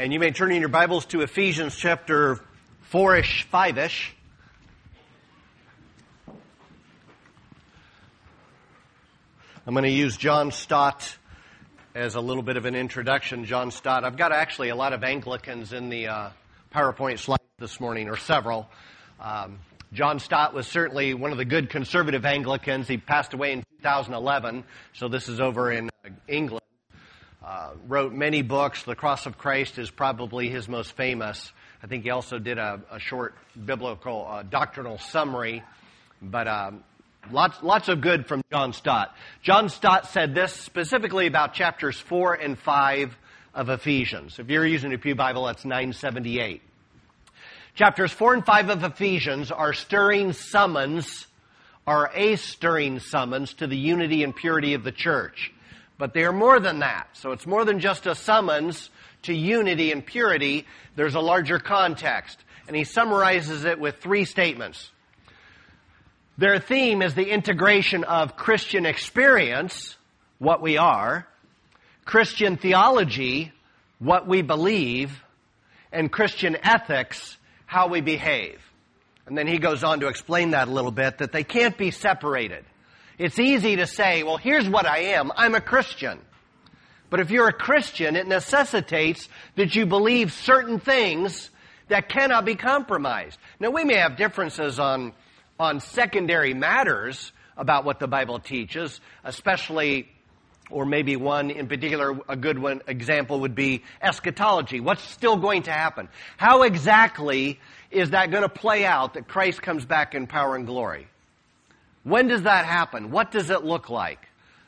And you may turn in your Bibles to Ephesians chapter 4 ish, 5 ish. I'm going to use John Stott as a little bit of an introduction. John Stott. I've got actually a lot of Anglicans in the uh, PowerPoint slides this morning, or several. Um, John Stott was certainly one of the good conservative Anglicans. He passed away in 2011, so this is over in uh, England. Uh, wrote many books. The Cross of Christ is probably his most famous. I think he also did a, a short biblical uh, doctrinal summary, but um, lots, lots of good from John Stott. John Stott said this specifically about chapters 4 and 5 of Ephesians. If you're using a Pew Bible, that's 978. Chapters 4 and 5 of Ephesians are stirring summons, are a stirring summons to the unity and purity of the church. But they are more than that. So it's more than just a summons to unity and purity. There's a larger context. And he summarizes it with three statements. Their theme is the integration of Christian experience, what we are, Christian theology, what we believe, and Christian ethics, how we behave. And then he goes on to explain that a little bit, that they can't be separated. It's easy to say, well, here's what I am. I'm a Christian. But if you're a Christian, it necessitates that you believe certain things that cannot be compromised. Now, we may have differences on, on secondary matters about what the Bible teaches, especially or maybe one in particular, a good one example would be eschatology. What's still going to happen? How exactly is that going to play out that Christ comes back in power and glory? When does that happen? What does it look like?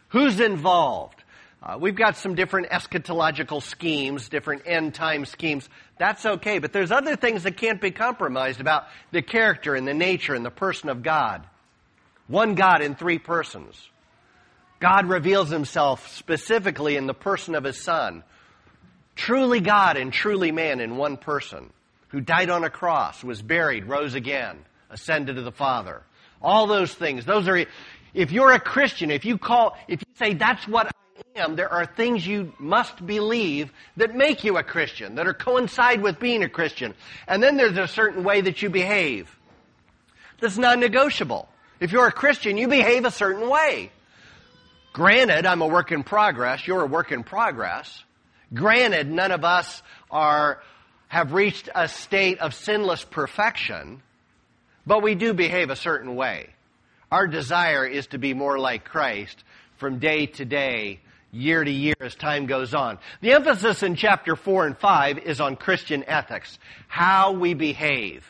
Who's involved? Uh, we've got some different eschatological schemes, different end time schemes. That's okay, but there's other things that can't be compromised about the character and the nature and the person of God. One God in three persons. God reveals himself specifically in the person of his Son. Truly God and truly man in one person, who died on a cross, was buried, rose again, ascended to the Father. All those things. Those are, if you're a Christian, if you call, if you say that's what I am, there are things you must believe that make you a Christian, that are coincide with being a Christian. And then there's a certain way that you behave. That's non-negotiable. If you're a Christian, you behave a certain way. Granted, I'm a work in progress. You're a work in progress. Granted, none of us are, have reached a state of sinless perfection, but we do behave a certain way. Our desire is to be more like Christ from day to day, year to year as time goes on. The emphasis in chapter 4 and 5 is on Christian ethics. How we behave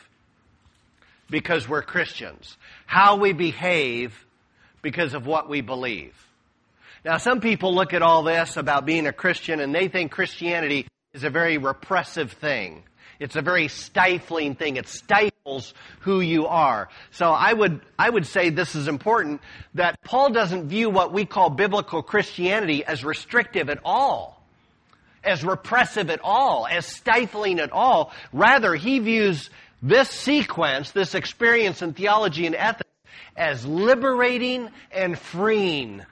because we're Christians. How we behave because of what we believe. Now, some people look at all this about being a Christian and they think Christianity is a very repressive thing. It's a very stifling thing. It stifles who you are. So I would, I would say this is important that Paul doesn't view what we call biblical Christianity as restrictive at all. As repressive at all, as stifling at all. Rather, he views this sequence, this experience in theology and ethics, as liberating and freeing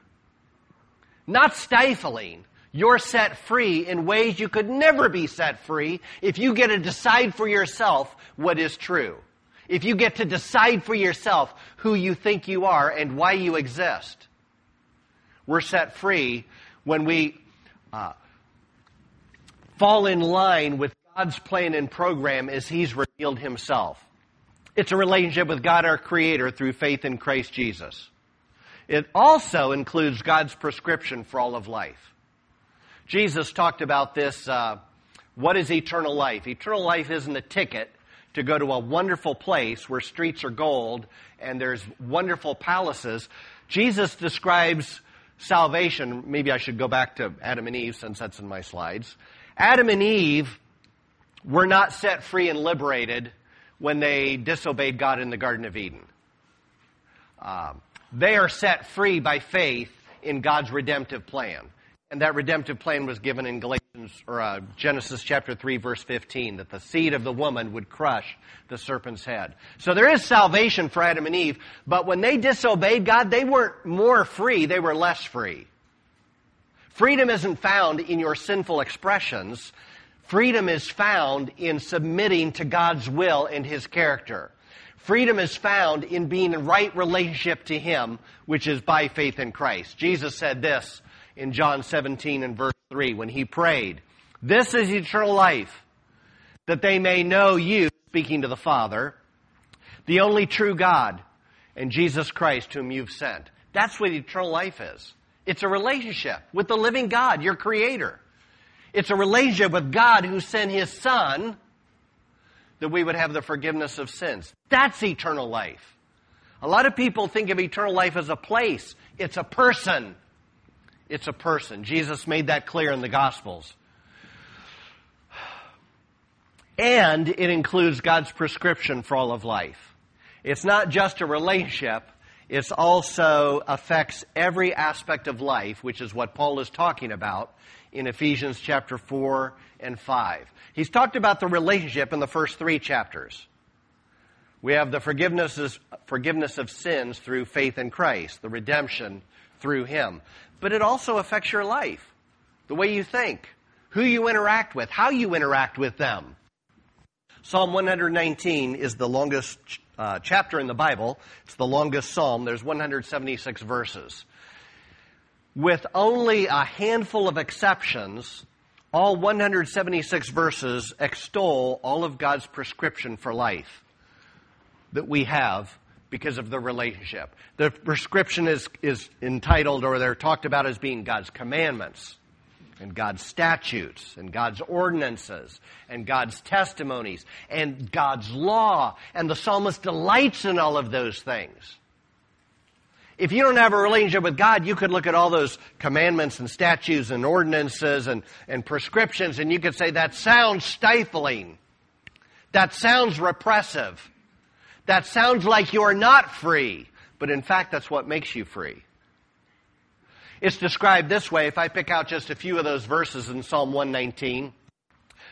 not stifling. You're set free in ways you could never be set free if you get to decide for yourself what is true. If you get to decide for yourself who you think you are and why you exist. We're set free when we uh, fall in line with God's plan and program as He's revealed Himself. It's a relationship with God our Creator through faith in Christ Jesus. It also includes God's prescription for all of life. Jesus talked about this. Uh, what is eternal life? Eternal life isn't a ticket to go to a wonderful place where streets are gold and there's wonderful palaces. Jesus describes salvation. Maybe I should go back to Adam and Eve since that's in my slides. Adam and Eve were not set free and liberated when they disobeyed God in the Garden of Eden. Um, they are set free by faith in God's redemptive plan. And that redemptive plan was given in Galatians or uh, Genesis chapter 3 verse 15 that the seed of the woman would crush the serpent's head. So there is salvation for Adam and Eve, but when they disobeyed God, they weren't more free, they were less free. Freedom isn't found in your sinful expressions. Freedom is found in submitting to God's will and His character. Freedom is found in being in right relationship to Him, which is by faith in Christ. Jesus said this in John 17 and verse 3 when He prayed, This is eternal life, that they may know you, speaking to the Father, the only true God, and Jesus Christ whom you've sent. That's what eternal life is. It's a relationship with the living God, your Creator. It's a relationship with God who sent His Son that we would have the forgiveness of sins. That's eternal life. A lot of people think of eternal life as a place. It's a person. It's a person. Jesus made that clear in the Gospels. And it includes God's prescription for all of life. It's not just a relationship, it also affects every aspect of life, which is what Paul is talking about in Ephesians chapter 4 and 5. He's talked about the relationship in the first three chapters. We have the forgiveness, forgiveness of sins through faith in Christ, the redemption through Him. But it also affects your life, the way you think, who you interact with, how you interact with them. Psalm 119 is the longest uh, chapter in the Bible. It's the longest psalm. There's 176 verses with only a handful of exceptions, all 176 verses extol all of God's prescription for life that we have because of the relationship. The prescription is, is entitled or they're talked about as being God's commandments and God's statutes and God's ordinances and God's testimonies and God's law. And the psalmist delights in all of those things. If you don't have a relationship with God, you could look at all those commandments and statutes and ordinances and, and prescriptions and you could say, that sounds stifling. That sounds repressive. That sounds like you're not free. But in fact, that's what makes you free. It's described this way. If I pick out just a few of those verses in Psalm 119,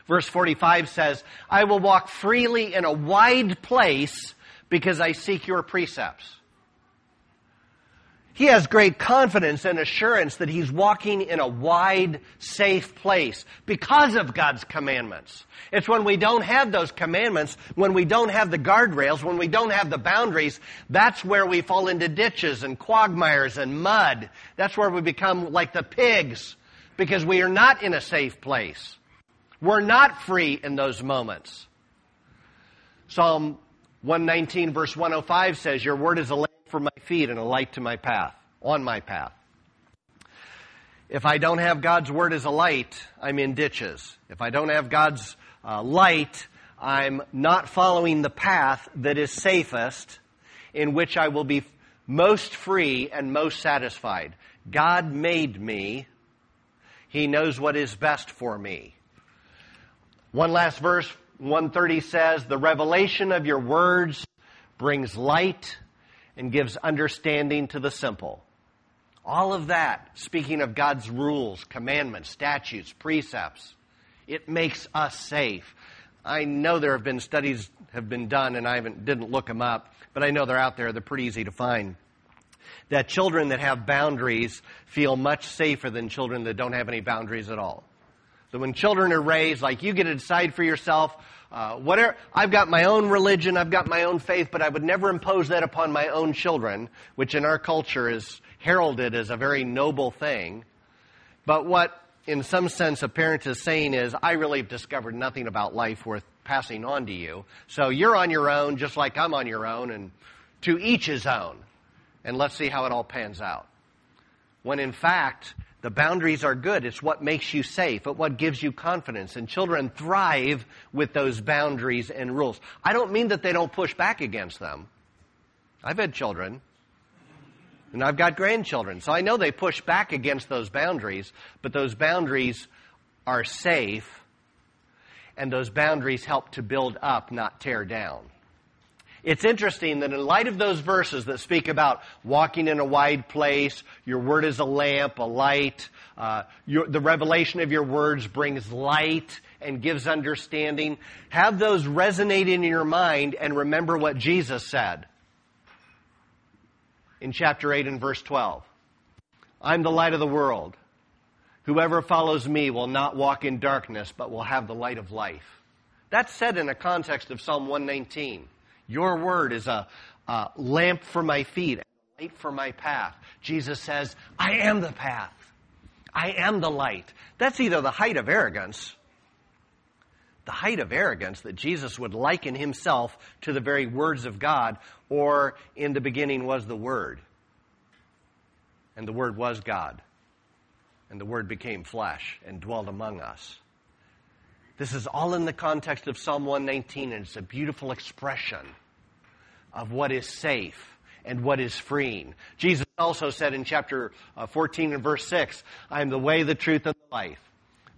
verse 45 says, I will walk freely in a wide place because I seek your precepts. He has great confidence and assurance that he's walking in a wide, safe place because of God's commandments. It's when we don't have those commandments, when we don't have the guardrails, when we don't have the boundaries, that's where we fall into ditches and quagmires and mud. That's where we become like the pigs because we are not in a safe place. We're not free in those moments. Psalm 119 verse 105 says, Your word is a lamp for my feet and a light to my path, on my path. If I don't have God's word as a light, I'm in ditches. If I don't have God's uh, light, I'm not following the path that is safest, in which I will be most free and most satisfied. God made me. He knows what is best for me. One last verse, 130 says, The revelation of your words brings light and gives understanding to the simple. All of that, speaking of God's rules, commandments, statutes, precepts, it makes us safe. I know there have been studies have been done, and I haven't, didn't look them up, but I know they're out there. They're pretty easy to find. That children that have boundaries feel much safer than children that don't have any boundaries at all. So when children are raised, like you get to decide for yourself, uh, whatever, I've got my own religion, I've got my own faith, but I would never impose that upon my own children, which in our culture is heralded as a very noble thing. But what, in some sense, a parent is saying is, I really have discovered nothing about life worth passing on to you. So you're on your own, just like I'm on your own, and to each his own. And let's see how it all pans out. When in fact, the boundaries are good. It's what makes you safe. It's what gives you confidence. And children thrive with those boundaries and rules. I don't mean that they don't push back against them. I've had children. And I've got grandchildren. So I know they push back against those boundaries. But those boundaries are safe. And those boundaries help to build up, not tear down. It's interesting that in light of those verses that speak about walking in a wide place, your word is a lamp, a light, uh, your, the revelation of your words brings light and gives understanding, have those resonate in your mind and remember what Jesus said in chapter 8 and verse 12. I'm the light of the world. Whoever follows me will not walk in darkness, but will have the light of life. That's said in a context of Psalm 119. Your word is a, a lamp for my feet, a light for my path. Jesus says, I am the path. I am the light. That's either the height of arrogance, the height of arrogance that Jesus would liken himself to the very words of God, or in the beginning was the Word. And the Word was God. And the Word became flesh and dwelt among us. This is all in the context of Psalm 119, and it's a beautiful expression of what is safe and what is freeing. Jesus also said in chapter uh, 14 and verse 6, I am the way, the truth, and the life.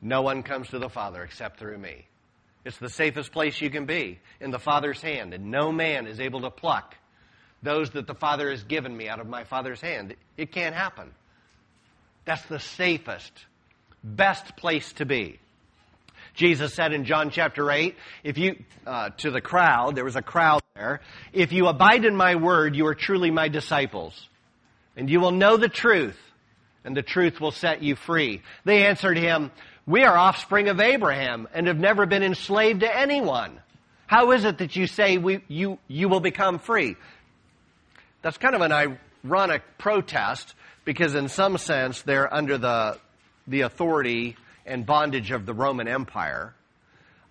No one comes to the Father except through me. It's the safest place you can be, in the Father's hand, and no man is able to pluck those that the Father has given me out of my Father's hand. It can't happen. That's the safest, best place to be. Jesus said in John chapter 8, if you, uh, to the crowd, there was a crowd there, if you abide in my word, you are truly my disciples. And you will know the truth, and the truth will set you free. They answered him, we are offspring of Abraham and have never been enslaved to anyone. How is it that you say we, you, you will become free? That's kind of an ironic protest because in some sense they're under the, the authority and bondage of the Roman Empire.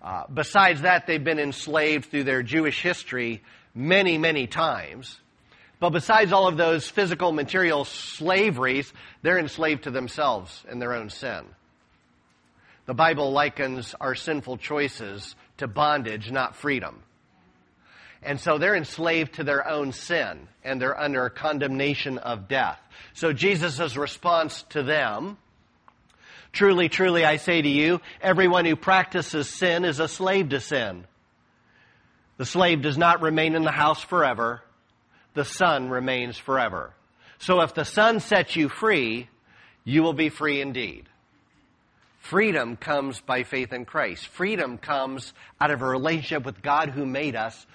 Uh, besides that, they've been enslaved through their Jewish history many, many times. But besides all of those physical, material slaveries, they're enslaved to themselves and their own sin. The Bible likens our sinful choices to bondage, not freedom. And so they're enslaved to their own sin and they're under condemnation of death. So Jesus' response to them, truly, truly I say to you, everyone who practices sin is a slave to sin. The slave does not remain in the house forever. The son remains forever. So if the son sets you free, you will be free indeed. Freedom comes by faith in Christ. Freedom comes out of a relationship with God who made us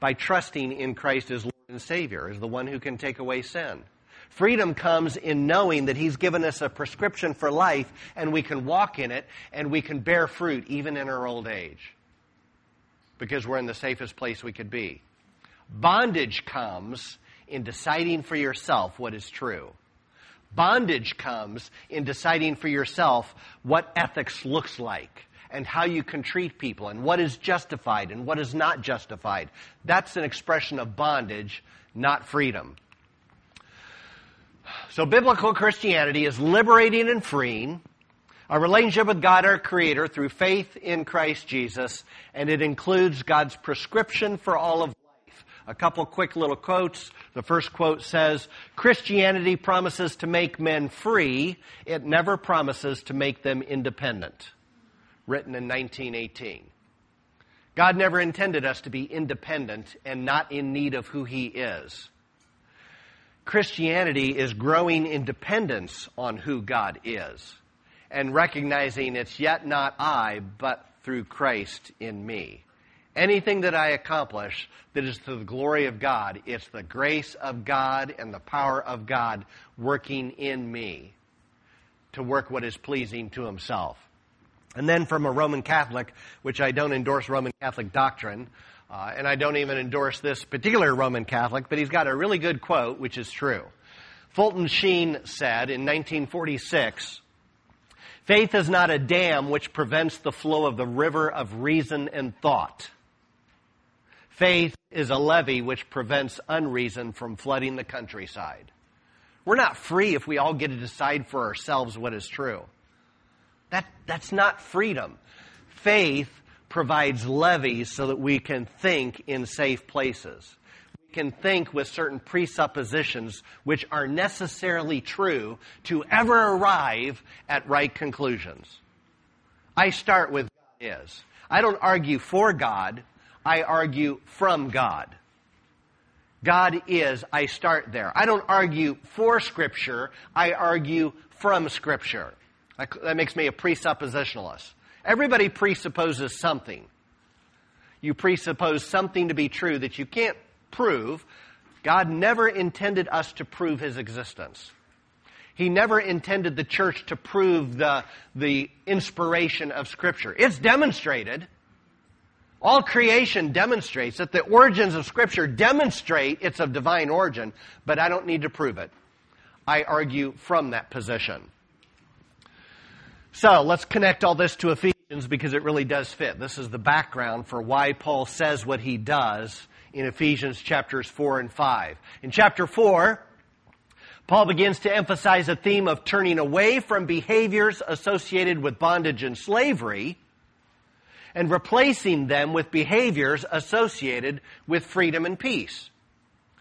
by trusting in Christ as Lord and Savior, as the one who can take away sin. Freedom comes in knowing that He's given us a prescription for life and we can walk in it and we can bear fruit even in our old age because we're in the safest place we could be. Bondage comes in deciding for yourself what is true. Bondage comes in deciding for yourself what ethics looks like and how you can treat people and what is justified and what is not justified. That's an expression of bondage, not freedom. So biblical Christianity is liberating and freeing a relationship with God our Creator through faith in Christ Jesus, and it includes God's prescription for all of life. A couple quick little quotes. The first quote says, Christianity promises to make men free. It never promises to make them independent written in 1918. God never intended us to be independent and not in need of who He is. Christianity is growing in dependence on who God is and recognizing it's yet not I, but through Christ in me. Anything that I accomplish that is to the glory of God, it's the grace of God and the power of God working in me to work what is pleasing to Himself. And then from a Roman Catholic, which I don't endorse Roman Catholic doctrine, uh, and I don't even endorse this particular Roman Catholic, but he's got a really good quote, which is true. Fulton Sheen said in 1946, Faith is not a dam which prevents the flow of the river of reason and thought. Faith is a levee which prevents unreason from flooding the countryside. We're not free if we all get to decide for ourselves what is true. That, that's not freedom. Faith provides levees so that we can think in safe places. We can think with certain presuppositions which are necessarily true to ever arrive at right conclusions. I start with God is. I don't argue for God, I argue from God. God is, I start there. I don't argue for Scripture, I argue from Scripture. That makes me a presuppositionalist. Everybody presupposes something. You presuppose something to be true that you can't prove. God never intended us to prove his existence. He never intended the church to prove the, the inspiration of Scripture. It's demonstrated. All creation demonstrates that the origins of Scripture demonstrate it's of divine origin, but I don't need to prove it. I argue from that position. So let's connect all this to Ephesians because it really does fit. This is the background for why Paul says what he does in Ephesians chapters 4 and 5. In chapter 4, Paul begins to emphasize a theme of turning away from behaviors associated with bondage and slavery and replacing them with behaviors associated with freedom and peace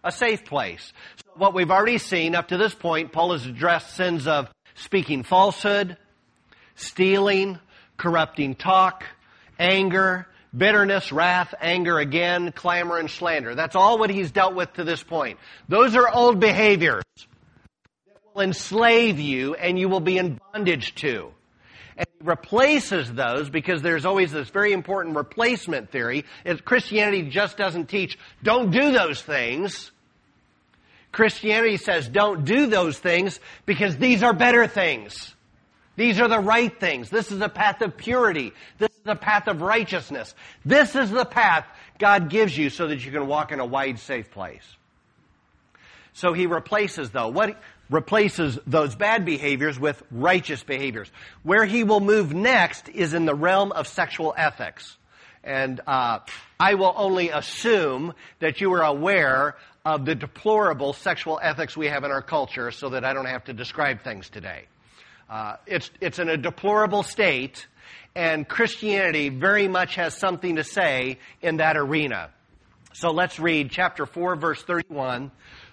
a safe place. So what we've already seen up to this point, Paul has addressed sins of speaking falsehood, stealing, corrupting talk, anger, bitterness, wrath, anger again, clamor, and slander. That's all what he's dealt with to this point. Those are old behaviors that will enslave you and you will be in bondage to. And he replaces those because there's always this very important replacement theory. Christianity just doesn't teach, don't do those things. Christianity says don't do those things because these are better things. These are the right things. This is a path of purity. This is a path of righteousness. This is the path God gives you so that you can walk in a wide, safe place. So he replaces though, what replaces those bad behaviors with righteous behaviors. Where he will move next is in the realm of sexual ethics. And uh, I will only assume that you are aware of the deplorable sexual ethics we have in our culture so that I don't have to describe things today. Uh, it's, it's in a deplorable state, and Christianity very much has something to say in that arena. So let's read chapter 4, verse 31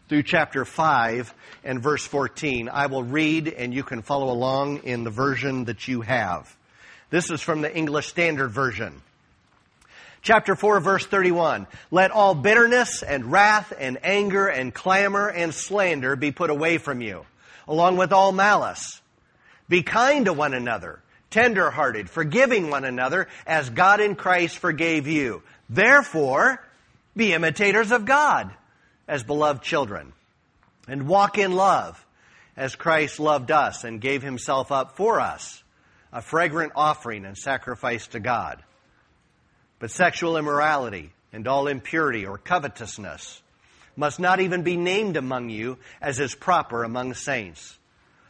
through chapter 5 and verse 14. I will read, and you can follow along in the version that you have. This is from the English Standard Version. Chapter 4 verse 31. Let all bitterness and wrath and anger and clamor and slander be put away from you, along with all malice. Be kind to one another, tenderhearted, forgiving one another as God in Christ forgave you. Therefore, be imitators of God as beloved children and walk in love as Christ loved us and gave himself up for us, a fragrant offering and sacrifice to God. But sexual immorality and all impurity or covetousness must not even be named among you as is proper among saints.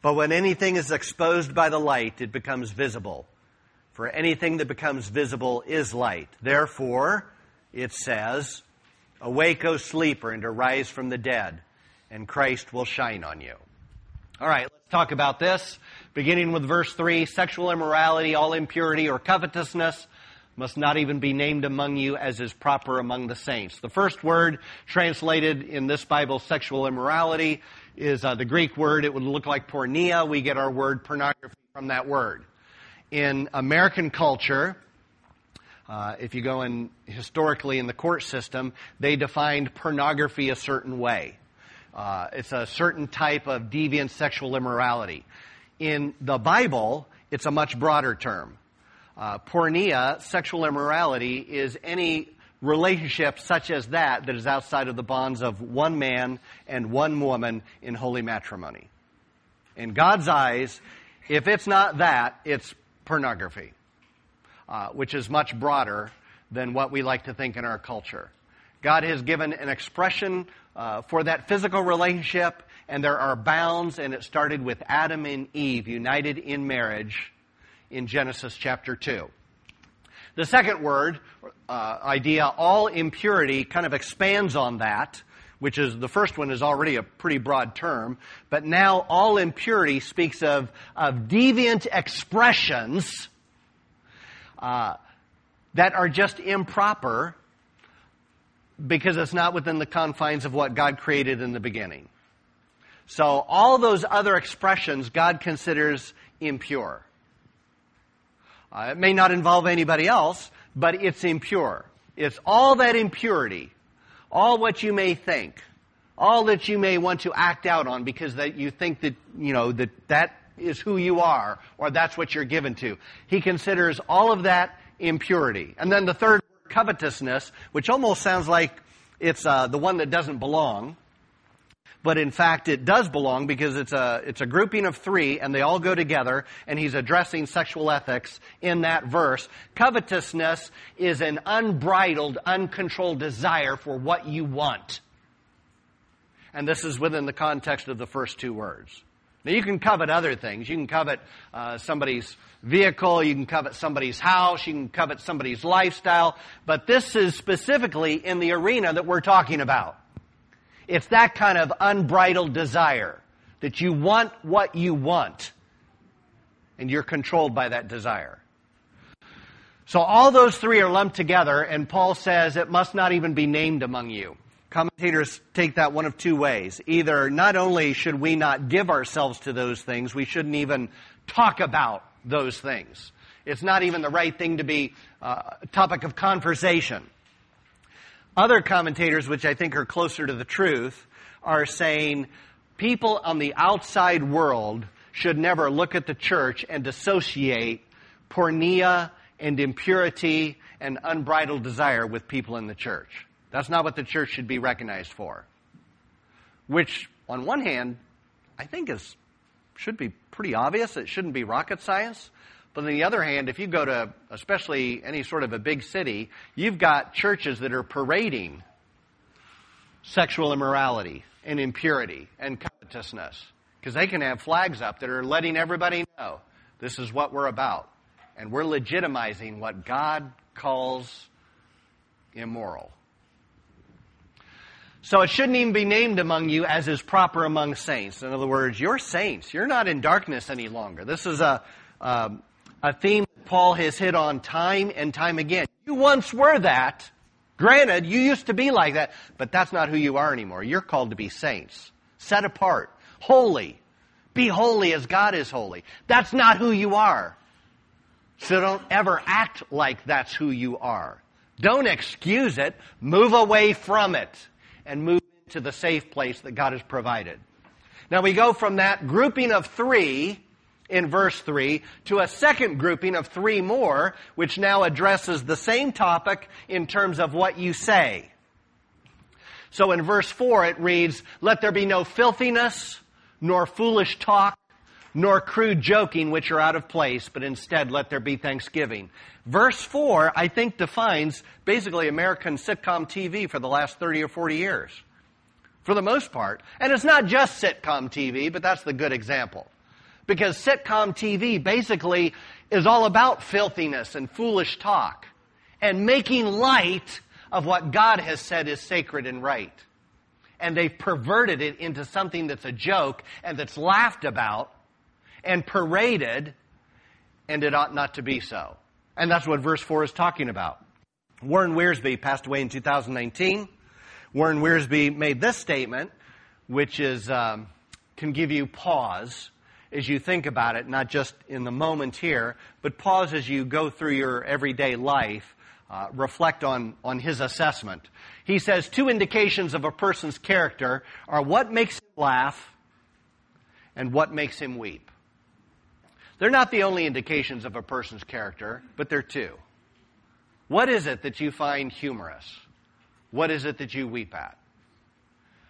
But when anything is exposed by the light, it becomes visible. For anything that becomes visible is light. Therefore, it says, Awake, O sleeper, and arise from the dead, and Christ will shine on you. All right, let's talk about this. Beginning with verse 3 sexual immorality, all impurity, or covetousness must not even be named among you as is proper among the saints. The first word translated in this Bible, sexual immorality, is uh, the Greek word. It would look like porneia. We get our word pornography from that word. In American culture, uh, if you go in historically in the court system, they defined pornography a certain way. Uh, it's a certain type of deviant sexual immorality. In the Bible, it's a much broader term. Uh, porneia, sexual immorality, is any relationship such as that that is outside of the bonds of one man and one woman in holy matrimony. In God's eyes, if it's not that, it's pornography, uh, which is much broader than what we like to think in our culture. God has given an expression uh, for that physical relationship and there are bounds, and it started with Adam and Eve united in marriage in Genesis chapter 2. The second word, uh, idea, all impurity, kind of expands on that, which is the first one is already a pretty broad term, but now all impurity speaks of, of deviant expressions uh, that are just improper because it's not within the confines of what God created in the beginning. So all those other expressions God considers impure. Uh, it may not involve anybody else, but it's impure. It's all that impurity, all what you may think, all that you may want to act out on because that you think that, you know, that that is who you are or that's what you're given to. He considers all of that impurity. And then the third covetousness, which almost sounds like it's uh, the one that doesn't belong but in fact it does belong because it's a, it's a grouping of three and they all go together and he's addressing sexual ethics in that verse. Covetousness is an unbridled, uncontrolled desire for what you want. And this is within the context of the first two words. Now you can covet other things. You can covet uh, somebody's vehicle, you can covet somebody's house, you can covet somebody's lifestyle, but this is specifically in the arena that we're talking about. It's that kind of unbridled desire that you want what you want and you're controlled by that desire. So all those three are lumped together and Paul says it must not even be named among you. Commentators take that one of two ways. Either not only should we not give ourselves to those things, we shouldn't even talk about those things. It's not even the right thing to be uh, a topic of conversation. Other commentators, which I think are closer to the truth, are saying people on the outside world should never look at the church and associate porneia and impurity and unbridled desire with people in the church. That's not what the church should be recognized for. Which, on one hand, I think is should be pretty obvious. It shouldn't be rocket science. But on the other hand, if you go to especially any sort of a big city, you've got churches that are parading sexual immorality and impurity and covetousness. Because they can have flags up that are letting everybody know this is what we're about. And we're legitimizing what God calls immoral. So it shouldn't even be named among you as is proper among saints. In other words, you're saints. You're not in darkness any longer. This is a, um, a theme Paul has hit on time and time again. You once were that. Granted, you used to be like that, but that's not who you are anymore. You're called to be saints, set apart, holy. Be holy as God is holy. That's not who you are. So don't ever act like that's who you are. Don't excuse it. Move away from it and move into the safe place that God has provided. Now we go from that grouping of three in verse 3 to a second grouping of three more, which now addresses the same topic in terms of what you say. So in verse 4 it reads, Let there be no filthiness, nor foolish talk, nor crude joking which are out of place, but instead let there be thanksgiving. Verse 4, I think, defines basically American sitcom TV for the last 30 or 40 years. For the most part. And it's not just sitcom TV, but that's the good example. Because sitcom TV basically is all about filthiness and foolish talk and making light of what God has said is sacred and right. And they've perverted it into something that's a joke and that's laughed about and paraded, and it ought not to be so. And that's what verse 4 is talking about. Warren Wiersbe passed away in 2019. Warren Wiersbe made this statement, which is um, can give you pause as you think about it, not just in the moment here, but pause as you go through your everyday life, uh, reflect on, on his assessment. He says two indications of a person's character are what makes him laugh and what makes him weep. They're not the only indications of a person's character, but they're two. What is it that you find humorous? What is it that you weep at?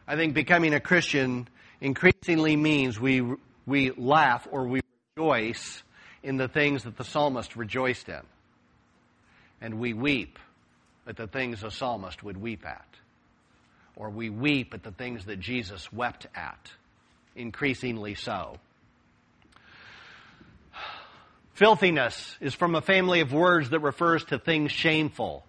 I think becoming a Christian increasingly means we we laugh or we rejoice in the things that the psalmist rejoiced in. And we weep at the things a psalmist would weep at. Or we weep at the things that Jesus wept at. increasingly so. Filthiness is from a family of words that refers to things shameful,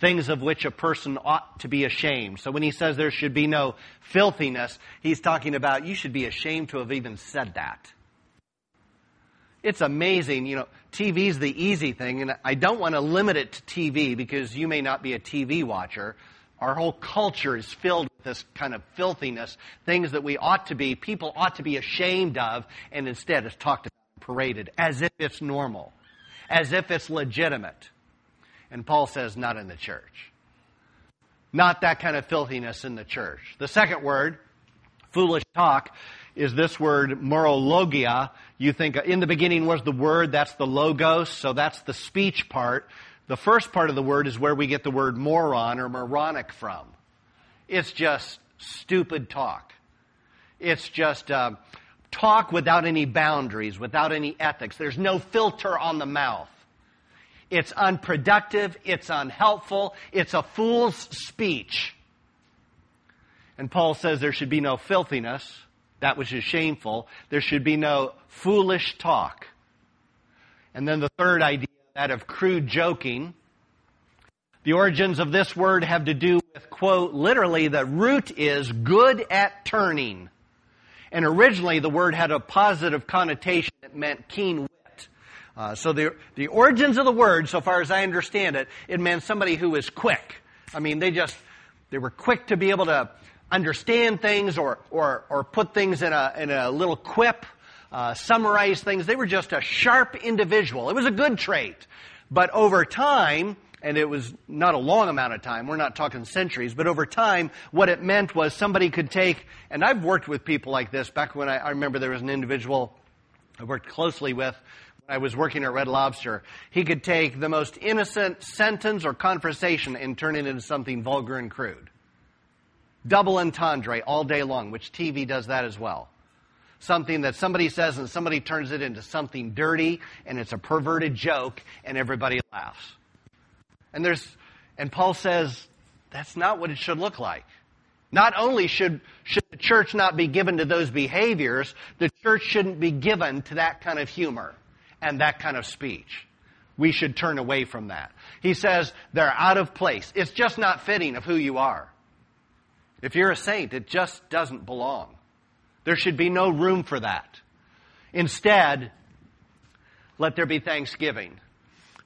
things of which a person ought to be ashamed. So when he says there should be no filthiness, he's talking about you should be ashamed to have even said that. It's amazing, you know, TV's the easy thing, and I don't want to limit it to TV because you may not be a TV watcher. Our whole culture is filled with this kind of filthiness, things that we ought to be, people ought to be ashamed of, and instead it's talked about paraded as if it's normal, as if it's legitimate. And Paul says, not in the church. Not that kind of filthiness in the church. The second word, foolish talk, is this word morologia. You think in the beginning was the word, that's the logos, so that's the speech part. The first part of the word is where we get the word moron or moronic from. It's just stupid talk. It's just uh, talk without any boundaries, without any ethics. There's no filter on the mouth. It's unproductive. It's unhelpful. It's a fool's speech. And Paul says there should be no filthiness that which is shameful. There should be no foolish talk. And then the third idea, that of crude joking. The origins of this word have to do with, quote, literally the root is good at turning. And originally the word had a positive connotation that meant keen wit. Uh, so the, the origins of the word, so far as I understand it, it meant somebody who was quick. I mean, they just, they were quick to be able to understand things or, or, or put things in a, in a little quip, uh, summarize things. They were just a sharp individual. It was a good trait. But over time, and it was not a long amount of time, we're not talking centuries, but over time, what it meant was somebody could take, and I've worked with people like this back when I, I remember there was an individual I worked closely with I was working at Red Lobster, he could take the most innocent sentence or conversation and turn it into something vulgar and crude. Double entendre all day long, which TV does that as well. Something that somebody says and somebody turns it into something dirty and it's a perverted joke and everybody laughs. And there's, and Paul says that's not what it should look like. Not only should, should the church not be given to those behaviors, the church shouldn't be given to that kind of humor and that kind of speech. We should turn away from that. He says they're out of place. It's just not fitting of who you are. If you're a saint, it just doesn't belong. There should be no room for that. Instead, let there be thanksgiving,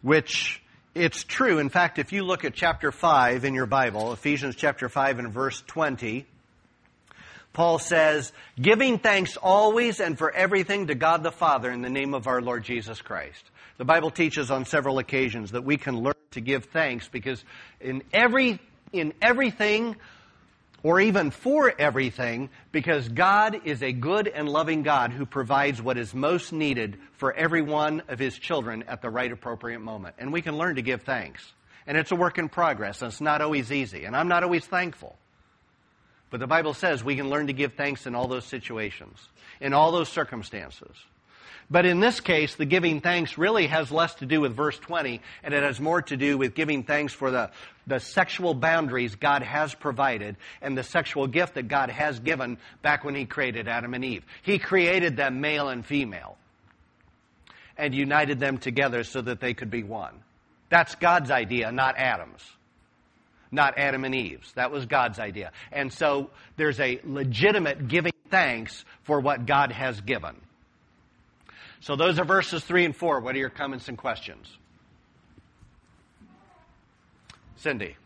which it's true. In fact, if you look at chapter 5 in your Bible, Ephesians chapter 5 and verse 20, Paul says, giving thanks always and for everything to God the Father in the name of our Lord Jesus Christ. The Bible teaches on several occasions that we can learn to give thanks because in every, in everything or even for everything because God is a good and loving God who provides what is most needed for every one of his children at the right appropriate moment. And we can learn to give thanks. And it's a work in progress, and it's not always easy. And I'm not always thankful. But the Bible says we can learn to give thanks in all those situations, in all those circumstances. But in this case, the giving thanks really has less to do with verse 20, and it has more to do with giving thanks for the, the sexual boundaries God has provided and the sexual gift that God has given back when He created Adam and Eve. He created them male and female and united them together so that they could be one. That's God's idea, not Adam's. Not Adam and Eve's. That was God's idea. And so there's a legitimate giving thanks for what God has given. So those are verses 3 and 4. What are your comments and questions? Cindy.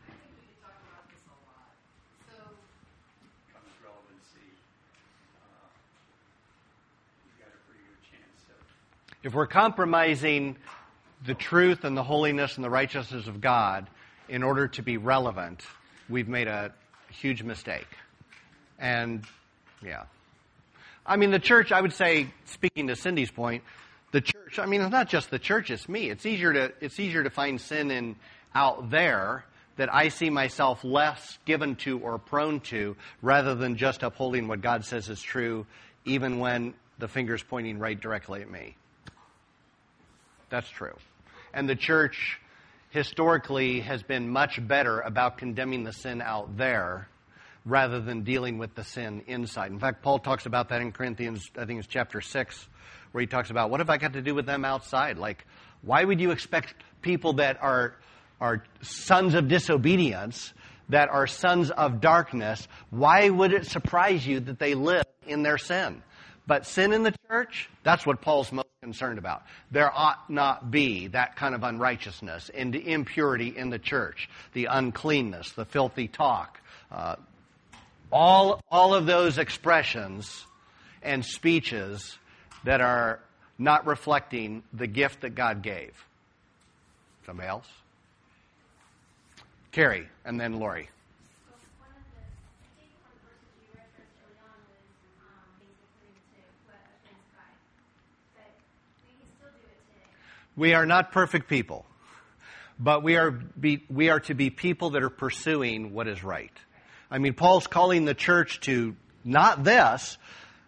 If we're compromising the truth and the holiness and the righteousness of God in order to be relevant, we've made a huge mistake. And, yeah. I mean, the church, I would say, speaking to Cindy's point, the church, I mean, it's not just the church, it's me. It's easier to, it's easier to find sin in out there that I see myself less given to or prone to rather than just upholding what God says is true, even when the finger's pointing right directly at me. That's true. And the church historically has been much better about condemning the sin out there rather than dealing with the sin inside. In fact, Paul talks about that in Corinthians, I think it's chapter 6, where he talks about what have I got to do with them outside? Like, why would you expect people that are, are sons of disobedience, that are sons of darkness, why would it surprise you that they live in their sin? But sin in the church, that's what Paul's most concerned about. There ought not be that kind of unrighteousness and impurity in the church, the uncleanness, the filthy talk. Uh, all, all of those expressions and speeches that are not reflecting the gift that God gave. Somebody else? Carrie, and then Lori. We are not perfect people, but we are, be, we are to be people that are pursuing what is right. I mean, Paul's calling the church to not this,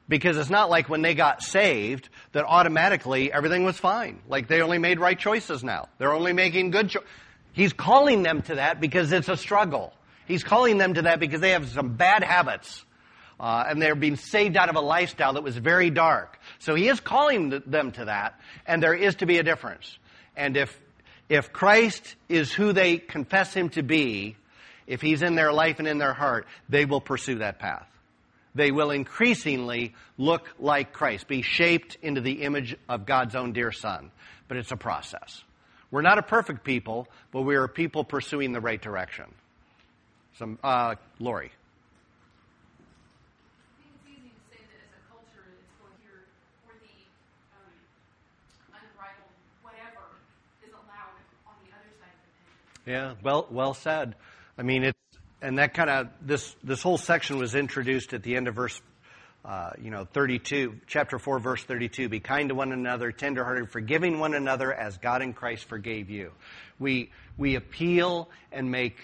because it's not like when they got saved that automatically everything was fine. Like they only made right choices now. They're only making good choices. He's calling them to that because it's a struggle. He's calling them to that because they have some bad habits. Uh, and they're being saved out of a lifestyle that was very dark. So he is calling them to that, and there is to be a difference. And if, if Christ is who they confess him to be, if he's in their life and in their heart, they will pursue that path. They will increasingly look like Christ, be shaped into the image of God's own dear Son. But it's a process. We're not a perfect people, but we are people pursuing the right direction. Some, uh, Lori. Yeah, well, well said. I mean, it's and that kind of this this whole section was introduced at the end of verse, uh, you know, 32, chapter four, verse 32. Be kind to one another, tenderhearted, forgiving one another, as God in Christ forgave you. We we appeal and make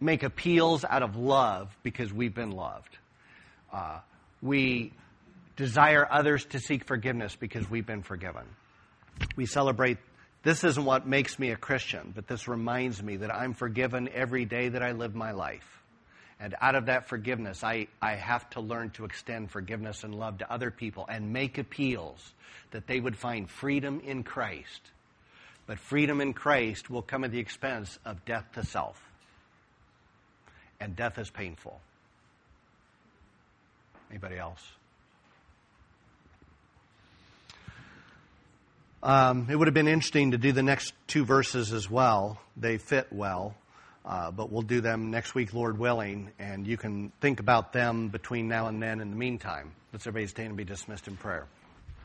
make appeals out of love because we've been loved. Uh, we desire others to seek forgiveness because we've been forgiven. We celebrate this isn't what makes me a Christian, but this reminds me that I'm forgiven every day that I live my life. And out of that forgiveness, I, I have to learn to extend forgiveness and love to other people and make appeals that they would find freedom in Christ. But freedom in Christ will come at the expense of death to self. And death is painful. Anybody else? Um, it would have been interesting to do the next two verses as well. They fit well, uh, but we'll do them next week, Lord willing, and you can think about them between now and then in the meantime. Let's everybody stand and be dismissed in prayer.